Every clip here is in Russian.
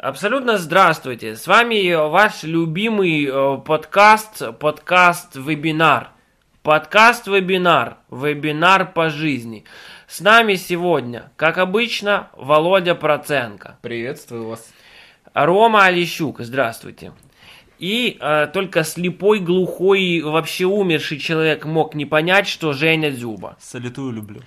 Абсолютно здравствуйте. С вами ваш любимый э, подкаст, подкаст-вебинар. Подкаст-вебинар. Вебинар по жизни. С нами сегодня, как обычно, Володя Проценко. Приветствую вас. Рома Олещук, здравствуйте. И э, только слепой, глухой, вообще умерший человек мог не понять, что Женя Зюба. Салютую люблю.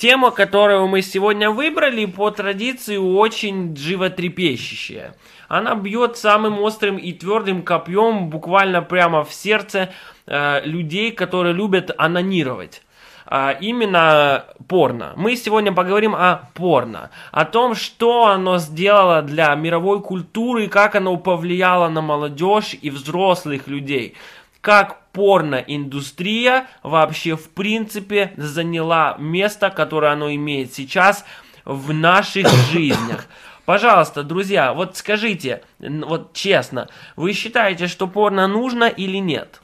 Тема, которую мы сегодня выбрали, по традиции очень животрепещущая. Она бьет самым острым и твердым копьем буквально прямо в сердце э, людей, которые любят анонировать а, именно порно. Мы сегодня поговорим о порно, о том, что оно сделало для мировой культуры, как оно повлияло на молодежь и взрослых людей, как порноиндустрия вообще в принципе заняла место, которое оно имеет сейчас в наших жизнях. Пожалуйста, друзья, вот скажите, вот честно, вы считаете, что порно нужно или нет?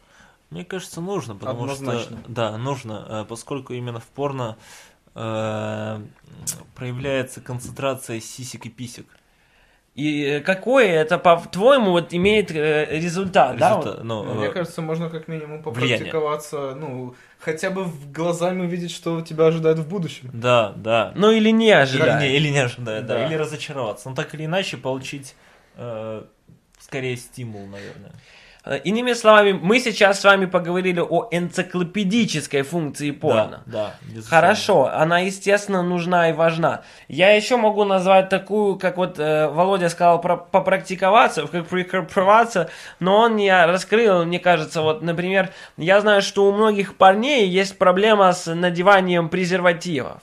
Мне кажется, нужно, потому Однозначно. что да, нужно, э, поскольку именно в порно э, проявляется концентрация сисек и писек. И какой это, по-твоему, вот имеет э, результат, результат да? Вот? Ну, Мне э, кажется, можно как минимум попрактиковаться, влияние. ну, хотя бы глазами увидеть, что тебя ожидает в будущем. Да, да. Ну или не ожидать. Или, или не ожидать, да. да. Или разочароваться. Но так или иначе получить э, скорее стимул, наверное. Э, иными словами, мы сейчас с вами поговорили о энциклопедической функции порно. Да, да. Хорошо, она, естественно, нужна и важна. Я еще могу назвать такую, как вот э, Володя сказал, про, попрактиковаться, как прикрываться, но он не раскрыл, мне кажется, вот, например, я знаю, что у многих парней есть проблема с надеванием презервативов.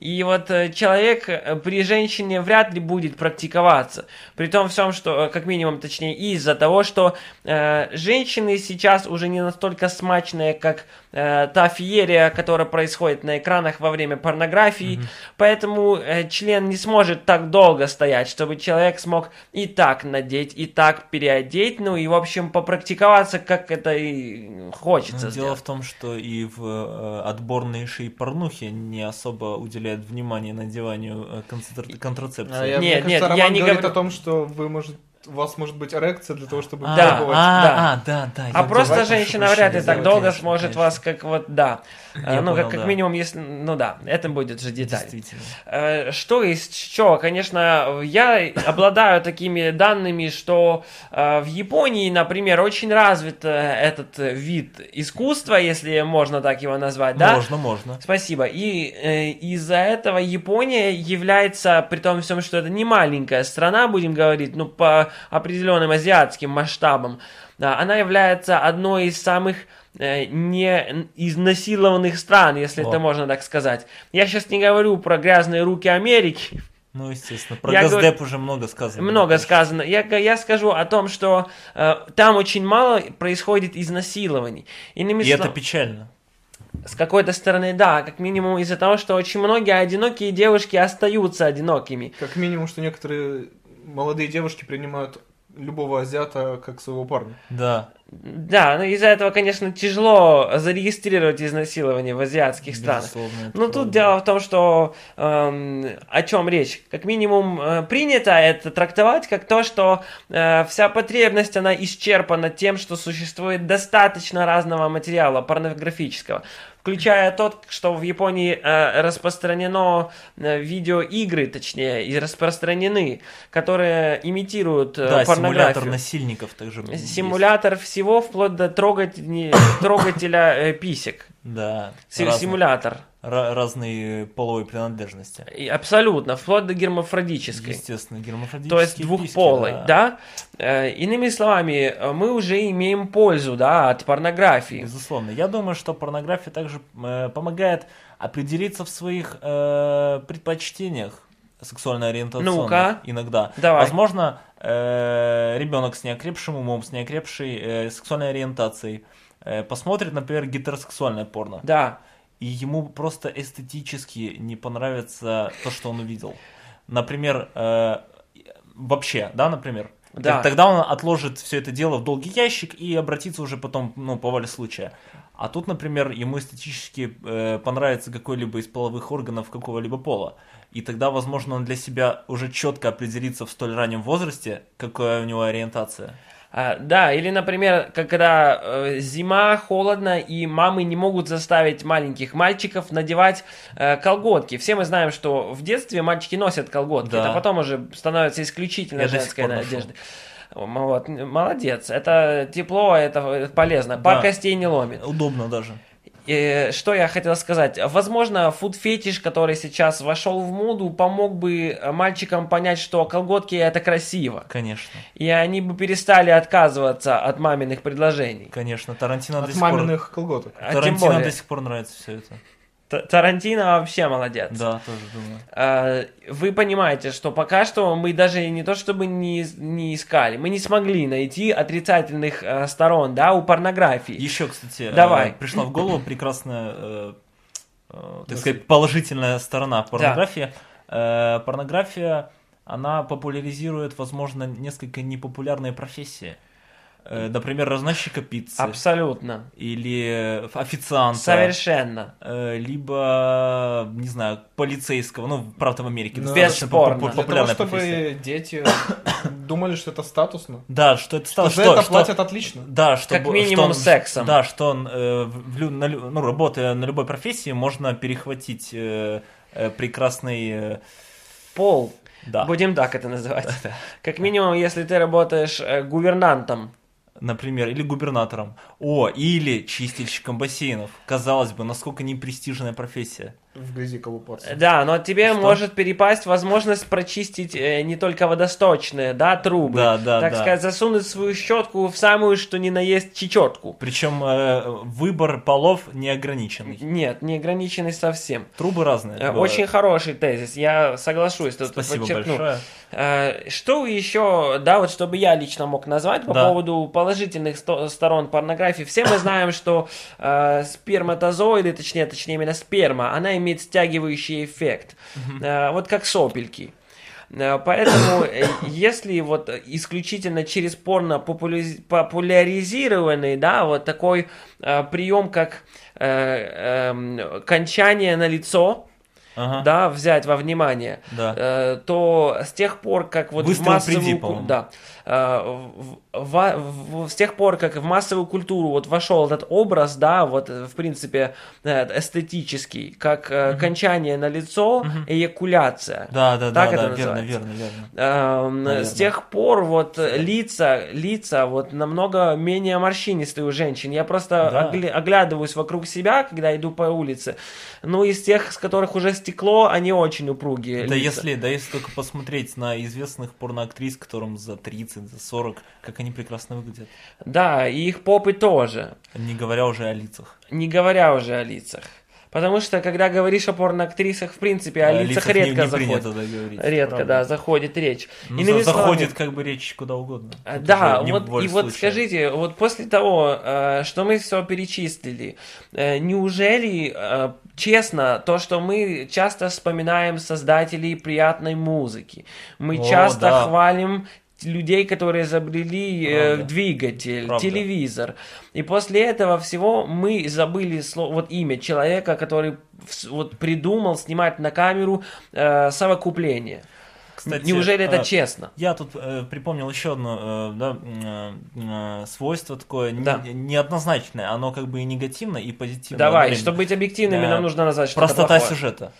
И вот э, человек э, при женщине вряд ли будет практиковаться. При том всем, что, э, как минимум, точнее, из-за того, что э, женщины сейчас уже не настолько смачные, как э, та феерия, которая происходит на экранах во время порнографии. Mm-hmm. Поэтому э, член не сможет так долго стоять, чтобы человек смог и так надеть, и так переодеть, ну и, в общем, попрактиковаться, как это и хочется. Ну, дело в том, что и в э, отборной шей порнухи не особо уделяют внимание надеванию э, концентр... контрацепции. А, я, нет, нет, я не говорю о том, что вы, может, у вас может быть эрекция для того, чтобы а, пробовать. А, да. а, да, да. А просто женщина вряд ли так долго сможет конечно. вас как вот, да. Я ну, понял, как, как да. минимум, если, ну да, это будет же деталь. Действительно. Э, что из чего? Конечно, я обладаю такими данными, что э, в Японии, например, очень развит э, этот вид искусства, если можно так его назвать, да? Можно, можно. Спасибо. И из-за этого Япония является, при том всем, что это не маленькая страна, будем говорить, ну, по определенным азиатским масштабам, она является одной из самых Э, не изнасилованных стран, если О. это можно так сказать. Я сейчас не говорю про грязные руки Америки. Ну, естественно, про я Газдеп говорю, уже много сказано. Много конечно. сказано. Я, я скажу о том, что э, там очень мало происходит изнасилований. Иными И слов... это печально. С какой-то стороны, да, как минимум из-за того, что очень многие одинокие девушки остаются одинокими. Как минимум, что некоторые молодые девушки принимают любого азиата как своего парня. Да. Да, но из-за этого, конечно, тяжело зарегистрировать изнасилование в азиатских странах. Но тут правда. дело в том, что эм, о чем речь. Как минимум э, принято это трактовать как то, что э, вся потребность она исчерпана тем, что существует достаточно разного материала порнографического включая тот, что в Японии э, распространено э, видеоигры, точнее, и распространены, которые имитируют э, да, порнографию. симулятор насильников также. Симулятор есть. всего, вплоть до трогатель, трогателя э, писек. Да. Симулятор разные половые принадлежности. И абсолютно, вплоть до гермафродической. Естественно, гермафродической. То есть двухполой, да. да? Э, иными словами, мы уже имеем пользу, да, от порнографии. Безусловно. Я думаю, что порнография также э, помогает определиться в своих э, предпочтениях сексуально ориентационных Ну-ка. иногда. Давай. Возможно, э, ребенок с неокрепшим умом, с неокрепшей э, сексуальной ориентацией э, посмотрит, например, гетеросексуальное порно. Да и ему просто эстетически не понравится то, что он увидел. Например, э, вообще, да, например, Да. Тогда он отложит все это дело в долгий ящик и обратится уже потом, ну, по воле случая. А тут, например, ему эстетически э, понравится какой-либо из половых органов какого-либо пола. И тогда, возможно, он для себя уже четко определится в столь раннем возрасте, какая у него ориентация. А, да, или, например, когда э, зима, холодно, и мамы не могут заставить маленьких мальчиков надевать э, колготки. Все мы знаем, что в детстве мальчики носят колготки, да. это потом уже становится исключительно Я женской одеждой. Вот, молодец. Это тепло, это полезно. Да. Пар костей не ломит. Удобно даже. И что я хотел сказать? Возможно, фуд-фетиш, который сейчас вошел в моду, помог бы мальчикам понять, что колготки это красиво. Конечно. И они бы перестали отказываться от маминых предложений. Конечно, Тарантино от до сих маминых пор... колготок. А Тарантино до сих пор нравится все это. Тарантино вообще молодец. Да, тоже думаю. Вы понимаете, что пока что мы даже не то чтобы не, не искали, мы не смогли найти отрицательных э, сторон, да, у порнографии. Еще, кстати, э, Давай. Э, пришла в голову прекрасная, э, э, так сказать, положительная сторона порнографии. Да. Э, порнография, она популяризирует, возможно, несколько непопулярные профессии. Э, например, разносчика пиццы. Абсолютно. Или официанта. Совершенно. Э, либо, не знаю, полицейского. Ну, правда, в Америке. Ну, Бесспорно. Популярная Для того, чтобы профессия. дети думали, что это статусно. Да, что это статусно. Что, за это что, платят отлично. Да, что, как минимум что он, сексом. Да, что он, э, в, на, ну, работая на любой профессии, можно перехватить э, э, прекрасный... Э, Пол. Да. Будем так это называть. Как минимум, если ты работаешь э, гувернантом например, или губернатором, о, или чистильщиком бассейнов. Казалось бы, насколько непрестижная профессия. В грязи колупаться. Да, но тебе Что? может перепасть возможность прочистить э, не только водосточные, да, трубы. Да, да, так да. сказать, засунуть свою щетку в самую, что ни на есть чечетку. Причем э, выбор полов не ограниченный. Нет, не ограниченный совсем. Трубы разные. Э, очень хороший тезис, я соглашусь. Тут Спасибо подчеркну. большое. Э, что еще, да, вот чтобы я лично мог назвать по да. поводу положительных сторон порнографии. Все мы знаем, что э, сперматозоиды, точнее, точнее именно сперма, она имеет стягивающий эффект. Э, вот как сопельки. Э, поэтому, э, если вот исключительно через порно популяризированный, да, вот такой э, прием, как э, э, кончание на лицо, ага. да, взять во внимание, да. э, то с тех пор, как вот Выстрел в массовую... Приди, да, с тех пор, как в массовую культуру вот вошел этот образ, да, вот в принципе э, эстетический, как э, угу. кончание на лицо, угу. эякуляция. Да, да, так да, это да, верно, верно, верно. Э, с тех пор вот лица, лица вот намного менее морщинистые у женщин. Я просто да. огля- оглядываюсь вокруг себя, когда иду по улице. Ну, из тех, с которых уже стекло, они очень упругие. Да лица. если, да если только посмотреть на известных порноактрис, которым за 30, за 40, как они прекрасно выглядят. Да, и их попы тоже. Не говоря уже о лицах. Не говоря уже о лицах. Потому что, когда говоришь о порноактрисах, в принципе, о, о лицах, лицах редко не, не заходит. Да, говорить, редко, правда. да, заходит речь. Ну, Иными заходит словами, как бы речь куда угодно. Тут да, вот, и случая. вот скажите, вот после того, э, что мы все перечислили, э, неужели э, честно, то, что мы часто вспоминаем создателей приятной музыки, мы О, часто да. хвалим людей, которые изобрели э, двигатель, Правда. телевизор. И после этого всего мы забыли слово, вот имя человека, который вот придумал снимать на камеру э, совокупление. Кстати, Неужели это э, честно? Я тут э, припомнил еще одно э, да, э, э свойство такое да. не, неоднозначное. Оно как бы и негативное, и позитивное. Давай, чтобы быть объективными, э, нам нужно назвать что-то Простота плохое. сюжета.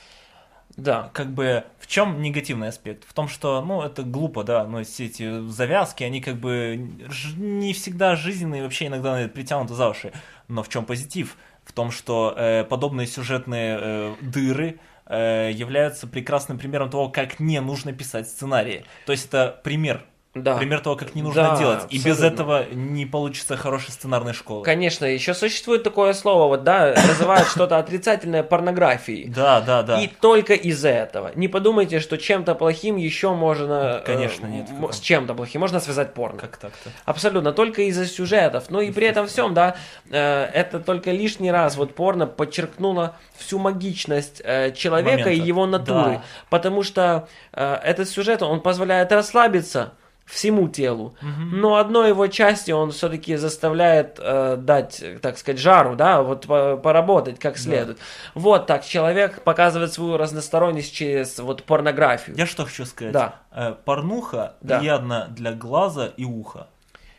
Да. Как бы в чем негативный аспект? В том, что, ну, это глупо, да, но все эти завязки, они как бы не всегда жизненные, вообще иногда притянуты за уши. Но в чем позитив? В том, что э, подобные сюжетные э, дыры э, являются прекрасным примером того, как не нужно писать сценарии. То есть это пример да. Пример того, как не нужно да, делать. Абсолютно. И без этого не получится хорошей сценарной школы. Конечно, еще существует такое слово, вот, да, называют что-то отрицательное порнографией. Да, да, да. И только из-за этого. Не подумайте, что чем-то плохим еще можно... Конечно, нет. Э, с чем-то плохим можно связать порно. Как так-то? Абсолютно, только из-за сюжетов. Ну и при этом всем, да, э, это только лишний раз вот порно подчеркнуло всю магичность э, человека Момента. и его натуры. Да. Потому что э, этот сюжет, он позволяет расслабиться, всему телу. Но одной его части он все-таки заставляет э, дать, так сказать, жару, да, вот по- поработать как следует. Вот так человек показывает свою разносторонность через вот порнографию. Я что хочу сказать? Да. Э, порнуха Да. приятна для глаза и уха.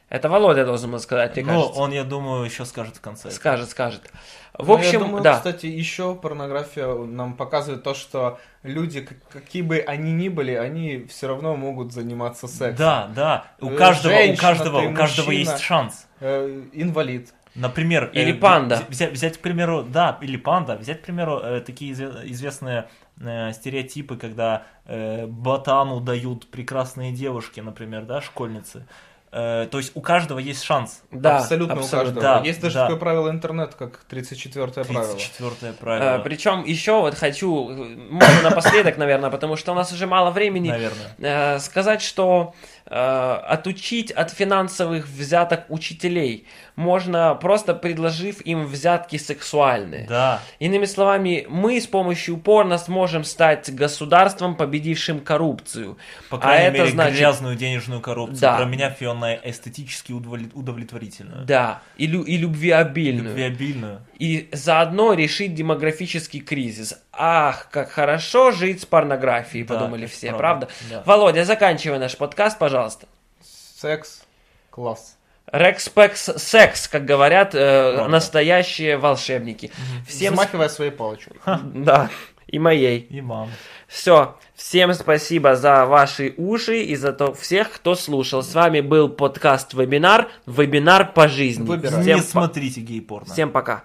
Это Володя должен был сказать, мне Но кажется. он, я думаю, еще скажет в конце. Скажет, скажет. В общем, я думаю, да. кстати, еще порнография нам показывает то, что люди, как- какие бы они ни были, они все равно могут заниматься сексом. Да, да. У Э, каждого, у женщина каждого, ты, у каждого мужчина. есть шанс. Э, инвалид. Например, Или э, панда. Взять, взять, к примеру, да, или панда. Взять, к примеру, э, такие изве- известные э, стереотипы, когда э, ботану дают прекрасные девушки, например, да, школьницы. Э, то есть у каждого есть шанс. Да, абсолютно, у каждого. да, Есть даже да. такое правило интернет, как 34 правило. 34 правило. причем еще вот хочу, э, можно напоследок, наверное, потому что у нас уже мало времени, Наверное. э, сказать, что э, отучить от финансовых взяток учителей можно просто предложив им взятки сексуальные. Да. Иными словами, мы с помощью порно сможем стать государством, победившим коррупцию. По а крайней это мере, значит, грязную денежную коррупцию. Да. Променяв ее на эстетически удовлет- удовлетворительную. да, и, лю- и любвеобильную. Любвеобильную. И заодно решить демографический кризис. Ах, как хорошо жить с порнографией, Да, подумали все, правда, правда? да. Володя, заканчивай наш подкаст, пожалуйста. Секс. Класс. Рекспекс секс, как говорят э, Правда. настоящие волшебники. Всем Взмахивая своей палочкой. да, и моей. И мам. Все, всем спасибо за ваши уши и за то всех, кто слушал. С вами был подкаст Вебинар, по жизни. Всем, Не по- смотрите гей-порно. всем пока.